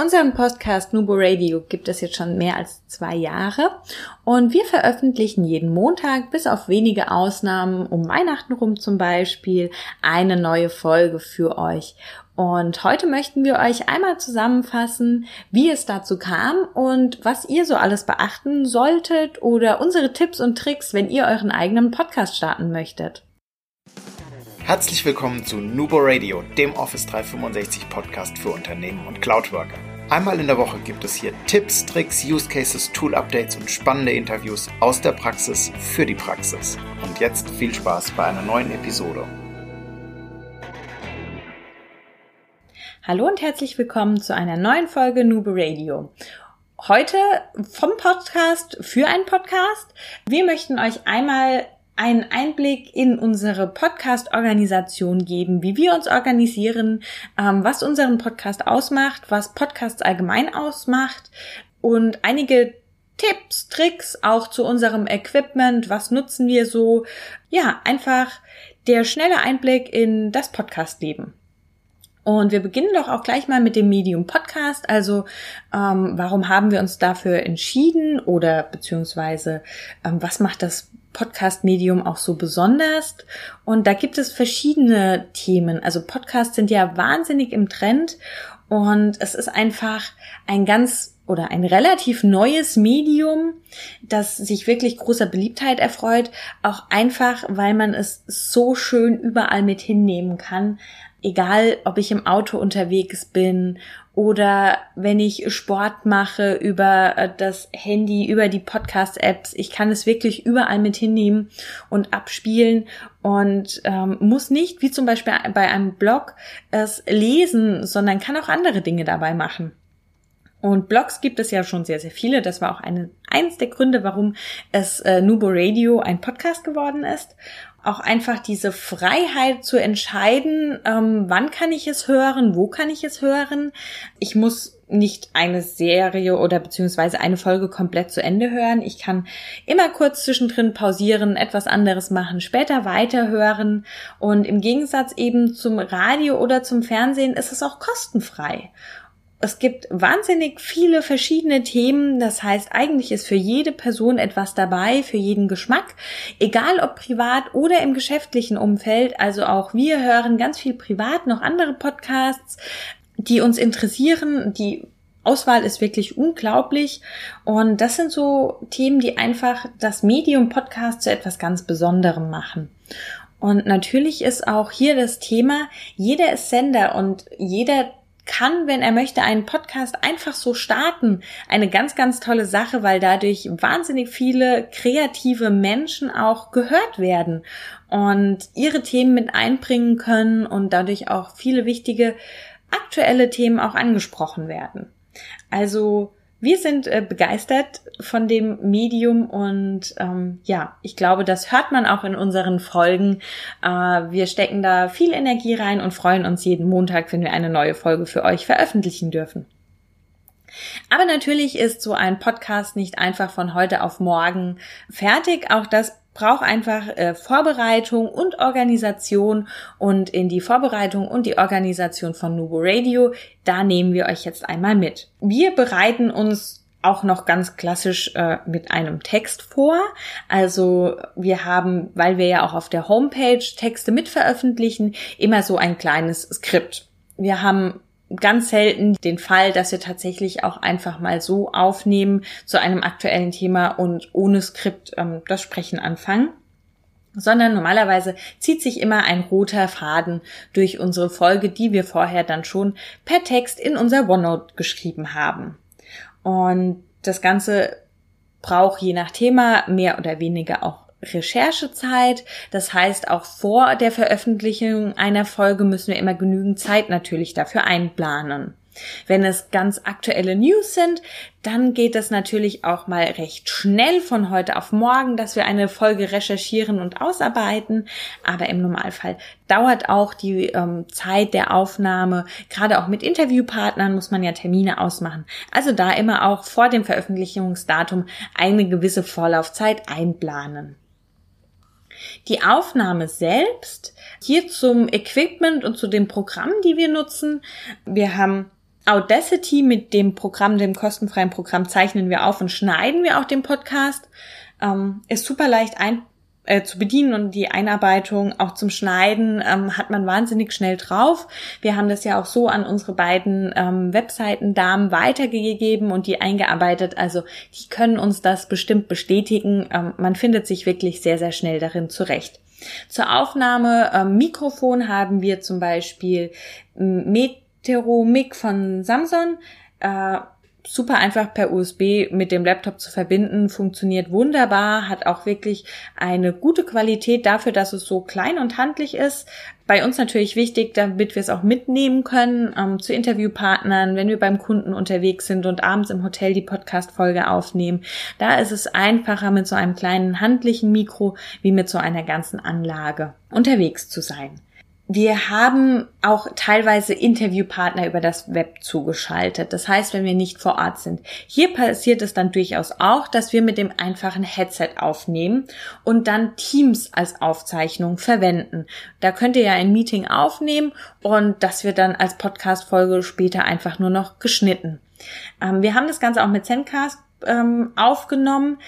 Unseren Podcast Nubo Radio gibt es jetzt schon mehr als zwei Jahre und wir veröffentlichen jeden Montag bis auf wenige Ausnahmen um Weihnachten rum zum Beispiel eine neue Folge für euch. Und heute möchten wir euch einmal zusammenfassen, wie es dazu kam und was ihr so alles beachten solltet oder unsere Tipps und Tricks, wenn ihr euren eigenen Podcast starten möchtet. Herzlich willkommen zu Nubo Radio, dem Office 365 Podcast für Unternehmen und Cloudworker. Einmal in der Woche gibt es hier Tipps, Tricks, Use Cases, Tool Updates und spannende Interviews aus der Praxis für die Praxis. Und jetzt viel Spaß bei einer neuen Episode. Hallo und herzlich willkommen zu einer neuen Folge Nubo Radio. Heute vom Podcast für einen Podcast. Wir möchten euch einmal einen Einblick in unsere Podcast-Organisation geben, wie wir uns organisieren, ähm, was unseren Podcast ausmacht, was Podcasts allgemein ausmacht und einige Tipps, Tricks auch zu unserem Equipment, was nutzen wir so. Ja, einfach der schnelle Einblick in das Podcast-Leben. Und wir beginnen doch auch gleich mal mit dem Medium Podcast. Also ähm, warum haben wir uns dafür entschieden oder beziehungsweise ähm, was macht das Podcast-Medium auch so besonders. Und da gibt es verschiedene Themen. Also Podcasts sind ja wahnsinnig im Trend und es ist einfach ein ganz oder ein relativ neues Medium, das sich wirklich großer Beliebtheit erfreut, auch einfach, weil man es so schön überall mit hinnehmen kann. Egal, ob ich im Auto unterwegs bin oder wenn ich Sport mache über äh, das Handy, über die Podcast-Apps. Ich kann es wirklich überall mit hinnehmen und abspielen und ähm, muss nicht, wie zum Beispiel bei einem Blog, es lesen, sondern kann auch andere Dinge dabei machen. Und Blogs gibt es ja schon sehr, sehr viele. Das war auch eine, eins der Gründe, warum es äh, Nubo Radio ein Podcast geworden ist auch einfach diese Freiheit zu entscheiden, ähm, wann kann ich es hören, wo kann ich es hören. Ich muss nicht eine Serie oder beziehungsweise eine Folge komplett zu Ende hören. Ich kann immer kurz zwischendrin pausieren, etwas anderes machen, später weiterhören. Und im Gegensatz eben zum Radio oder zum Fernsehen ist es auch kostenfrei es gibt wahnsinnig viele verschiedene Themen. Das heißt, eigentlich ist für jede Person etwas dabei, für jeden Geschmack, egal ob privat oder im geschäftlichen Umfeld. Also auch wir hören ganz viel privat noch andere Podcasts, die uns interessieren, die Auswahl ist wirklich unglaublich. Und das sind so Themen, die einfach das Medium Podcast zu etwas ganz Besonderem machen. Und natürlich ist auch hier das Thema, jeder ist Sender und jeder kann, wenn er möchte, einen Podcast einfach so starten. Eine ganz, ganz tolle Sache, weil dadurch wahnsinnig viele kreative Menschen auch gehört werden und ihre Themen mit einbringen können und dadurch auch viele wichtige aktuelle Themen auch angesprochen werden. Also wir sind äh, begeistert von dem Medium und ähm, ja, ich glaube, das hört man auch in unseren Folgen. Äh, wir stecken da viel Energie rein und freuen uns jeden Montag, wenn wir eine neue Folge für euch veröffentlichen dürfen. Aber natürlich ist so ein Podcast nicht einfach von heute auf morgen fertig. Auch das braucht einfach äh, Vorbereitung und Organisation und in die Vorbereitung und die Organisation von Nubo Radio, da nehmen wir euch jetzt einmal mit. Wir bereiten uns auch noch ganz klassisch äh, mit einem Text vor. Also wir haben, weil wir ja auch auf der Homepage Texte mitveröffentlichen, immer so ein kleines Skript. Wir haben ganz selten den Fall, dass wir tatsächlich auch einfach mal so aufnehmen zu einem aktuellen Thema und ohne Skript ähm, das Sprechen anfangen sondern normalerweise zieht sich immer ein roter Faden durch unsere Folge, die wir vorher dann schon per Text in unser OneNote geschrieben haben. Und das Ganze braucht je nach Thema mehr oder weniger auch Recherchezeit. Das heißt, auch vor der Veröffentlichung einer Folge müssen wir immer genügend Zeit natürlich dafür einplanen. Wenn es ganz aktuelle News sind, dann geht es natürlich auch mal recht schnell von heute auf morgen, dass wir eine Folge recherchieren und ausarbeiten. Aber im Normalfall dauert auch die ähm, Zeit der Aufnahme, gerade auch mit Interviewpartnern muss man ja Termine ausmachen. Also da immer auch vor dem Veröffentlichungsdatum eine gewisse Vorlaufzeit einplanen. Die Aufnahme selbst, hier zum Equipment und zu den Programmen, die wir nutzen. Wir haben Audacity mit dem Programm, dem kostenfreien Programm, zeichnen wir auf und schneiden wir auch den Podcast. Ähm, ist super leicht ein, äh, zu bedienen und die Einarbeitung auch zum Schneiden ähm, hat man wahnsinnig schnell drauf. Wir haben das ja auch so an unsere beiden ähm, Webseiten-Damen weitergegeben und die eingearbeitet. Also die können uns das bestimmt bestätigen. Ähm, man findet sich wirklich sehr, sehr schnell darin zurecht. Zur Aufnahme ähm, Mikrofon haben wir zum Beispiel Meteromic von Samsung. Äh, super einfach per USB mit dem Laptop zu verbinden, funktioniert wunderbar, hat auch wirklich eine gute Qualität dafür, dass es so klein und handlich ist. Bei uns natürlich wichtig, damit wir es auch mitnehmen können ähm, zu Interviewpartnern, wenn wir beim Kunden unterwegs sind und abends im Hotel die Podcast-Folge aufnehmen. Da ist es einfacher, mit so einem kleinen handlichen Mikro wie mit so einer ganzen Anlage unterwegs zu sein. Wir haben auch teilweise Interviewpartner über das Web zugeschaltet. Das heißt, wenn wir nicht vor Ort sind. Hier passiert es dann durchaus auch, dass wir mit dem einfachen Headset aufnehmen und dann Teams als Aufzeichnung verwenden. Da könnt ihr ja ein Meeting aufnehmen und das wird dann als Podcast-Folge später einfach nur noch geschnitten. Ähm, wir haben das Ganze auch mit Zencast ähm, aufgenommen.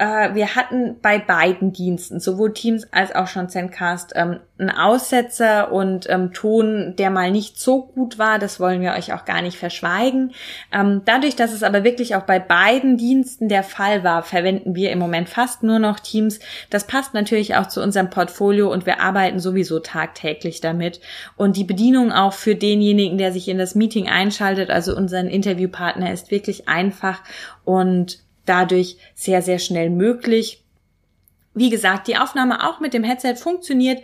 Äh, wir hatten bei beiden Diensten, sowohl Teams als auch schon Zencast, ähm, einen Aussetzer und ähm, Ton, der mal nicht so gut war. Das wollen wir euch auch gar nicht verschweigen. Ähm, dadurch, dass es aber wirklich auch bei beiden Diensten der Fall war, verwenden wir im Moment fast nur noch Teams. Das passt natürlich auch zu unserem Portfolio und wir arbeiten sowieso tagtäglich damit. Und die Bedienung auch für denjenigen, der sich in das Meeting einschaltet, also unseren Interviewpartner, ist wirklich einfach und dadurch sehr, sehr schnell möglich. Wie gesagt, die Aufnahme auch mit dem Headset funktioniert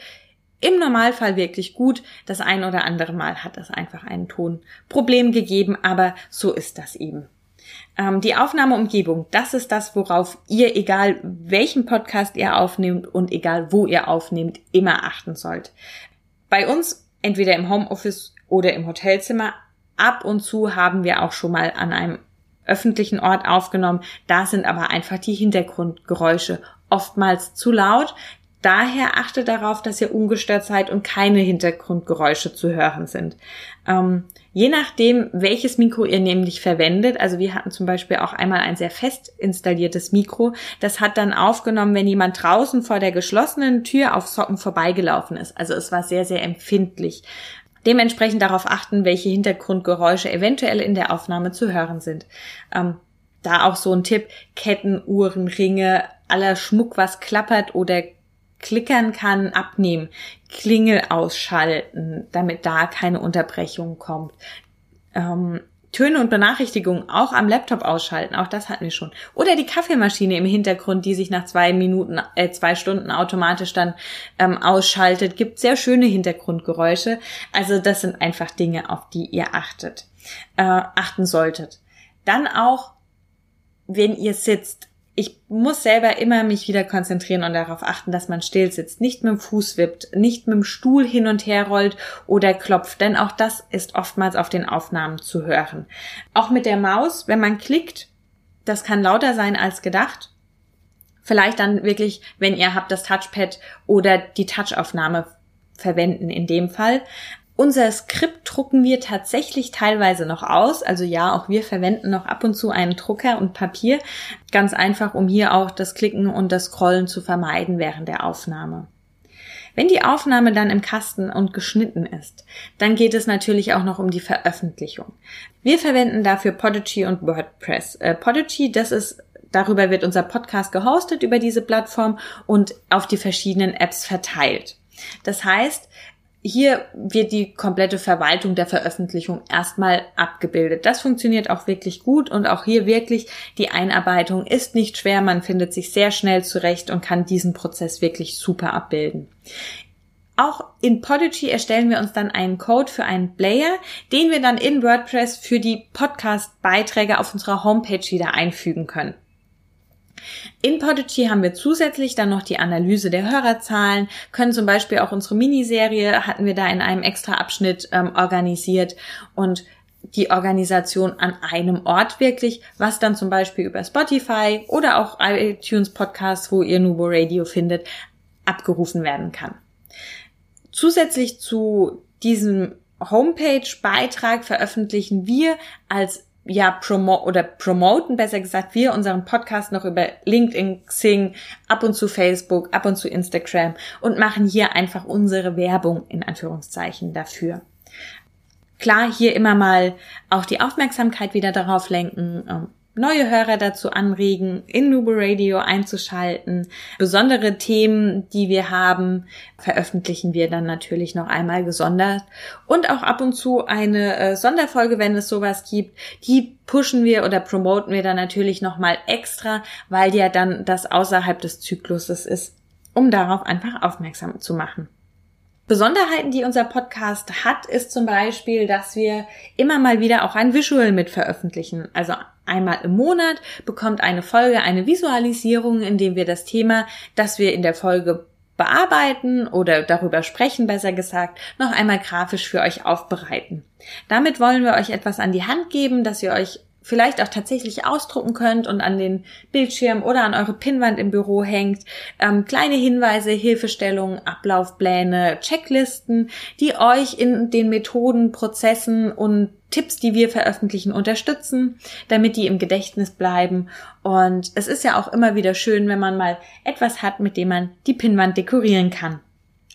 im Normalfall wirklich gut. Das ein oder andere Mal hat es einfach ein Tonproblem gegeben, aber so ist das eben. Ähm, die Aufnahmeumgebung, das ist das, worauf ihr, egal welchen Podcast ihr aufnehmt und egal wo ihr aufnehmt, immer achten sollt. Bei uns, entweder im Homeoffice oder im Hotelzimmer, ab und zu haben wir auch schon mal an einem öffentlichen Ort aufgenommen. Da sind aber einfach die Hintergrundgeräusche oftmals zu laut. Daher achtet darauf, dass ihr ungestört seid und keine Hintergrundgeräusche zu hören sind. Ähm, je nachdem, welches Mikro ihr nämlich verwendet, also wir hatten zum Beispiel auch einmal ein sehr fest installiertes Mikro, das hat dann aufgenommen, wenn jemand draußen vor der geschlossenen Tür auf Socken vorbeigelaufen ist. Also es war sehr, sehr empfindlich. Dementsprechend darauf achten, welche Hintergrundgeräusche eventuell in der Aufnahme zu hören sind. Ähm, da auch so ein Tipp, Ketten, Uhren, Ringe, aller Schmuck, was klappert oder klickern kann, abnehmen, Klingel ausschalten, damit da keine Unterbrechung kommt. Ähm, Töne und Benachrichtigungen auch am Laptop ausschalten, auch das hatten wir schon. Oder die Kaffeemaschine im Hintergrund, die sich nach zwei Minuten, äh, zwei Stunden automatisch dann ähm, ausschaltet, gibt sehr schöne Hintergrundgeräusche. Also das sind einfach Dinge, auf die ihr achtet, äh, achten solltet. Dann auch, wenn ihr sitzt, ich muss selber immer mich wieder konzentrieren und darauf achten, dass man still sitzt, nicht mit dem Fuß wippt, nicht mit dem Stuhl hin und her rollt oder klopft, denn auch das ist oftmals auf den Aufnahmen zu hören. Auch mit der Maus, wenn man klickt, das kann lauter sein als gedacht. Vielleicht dann wirklich, wenn ihr habt das Touchpad oder die Touchaufnahme verwenden in dem Fall. Unser Skript drucken wir tatsächlich teilweise noch aus. Also ja, auch wir verwenden noch ab und zu einen Drucker und Papier. Ganz einfach, um hier auch das Klicken und das Scrollen zu vermeiden während der Aufnahme. Wenn die Aufnahme dann im Kasten und geschnitten ist, dann geht es natürlich auch noch um die Veröffentlichung. Wir verwenden dafür Podigy und WordPress. Äh, Podigy, das ist Darüber wird unser Podcast gehostet über diese Plattform und auf die verschiedenen Apps verteilt. Das heißt, hier wird die komplette Verwaltung der Veröffentlichung erstmal abgebildet. Das funktioniert auch wirklich gut und auch hier wirklich die Einarbeitung ist nicht schwer. Man findet sich sehr schnell zurecht und kann diesen Prozess wirklich super abbilden. Auch in Podigy erstellen wir uns dann einen Code für einen Player, den wir dann in WordPress für die Podcast-Beiträge auf unserer Homepage wieder einfügen können. In Podigy haben wir zusätzlich dann noch die Analyse der Hörerzahlen, können zum Beispiel auch unsere Miniserie hatten wir da in einem extra Abschnitt ähm, organisiert und die Organisation an einem Ort wirklich, was dann zum Beispiel über Spotify oder auch iTunes Podcasts, wo ihr Nubo Radio findet, abgerufen werden kann. Zusätzlich zu diesem Homepage-Beitrag veröffentlichen wir als ja, promo oder promoten, besser gesagt, wir unseren Podcast noch über LinkedIn, Xing, ab und zu Facebook, ab und zu Instagram und machen hier einfach unsere Werbung in Anführungszeichen dafür. Klar, hier immer mal auch die Aufmerksamkeit wieder darauf lenken, ähm, neue Hörer dazu anregen, in Nubo Radio einzuschalten. Besondere Themen, die wir haben, veröffentlichen wir dann natürlich noch einmal gesondert. Und auch ab und zu eine äh, Sonderfolge, wenn es sowas gibt, die pushen wir oder promoten wir dann natürlich nochmal extra, weil ja dann das außerhalb des Zykluses ist, um darauf einfach aufmerksam zu machen. Besonderheiten, die unser Podcast hat, ist zum Beispiel, dass wir immer mal wieder auch ein Visual mit veröffentlichen. Also einmal im Monat bekommt eine Folge eine Visualisierung, in dem wir das Thema, das wir in der Folge bearbeiten oder darüber sprechen, besser gesagt, noch einmal grafisch für euch aufbereiten. Damit wollen wir euch etwas an die Hand geben, dass ihr euch vielleicht auch tatsächlich ausdrucken könnt und an den Bildschirm oder an eure Pinnwand im Büro hängt. Ähm, kleine Hinweise, Hilfestellungen, Ablaufpläne, Checklisten, die euch in den Methoden, Prozessen und Tipps, die wir veröffentlichen, unterstützen, damit die im Gedächtnis bleiben. Und es ist ja auch immer wieder schön, wenn man mal etwas hat, mit dem man die Pinnwand dekorieren kann.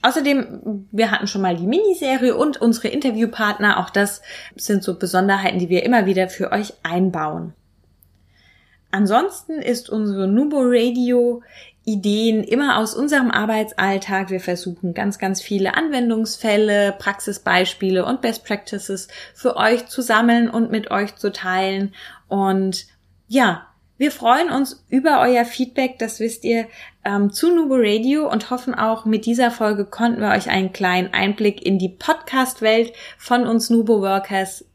Außerdem, wir hatten schon mal die Miniserie und unsere Interviewpartner. Auch das sind so Besonderheiten, die wir immer wieder für euch einbauen. Ansonsten ist unsere Nubo Radio Ideen immer aus unserem Arbeitsalltag. Wir versuchen ganz, ganz viele Anwendungsfälle, Praxisbeispiele und Best Practices für euch zu sammeln und mit euch zu teilen. Und ja, wir freuen uns über euer Feedback, das wisst ihr, ähm, zu Nubo Radio und hoffen auch, mit dieser Folge konnten wir euch einen kleinen Einblick in die Podcast-Welt von uns Nubo Workers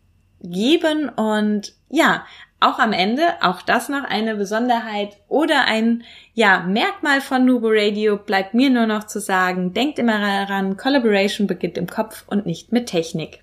geben. Und ja, auch am Ende, auch das noch eine Besonderheit oder ein ja, Merkmal von Nubo Radio bleibt mir nur noch zu sagen, denkt immer daran, Collaboration beginnt im Kopf und nicht mit Technik.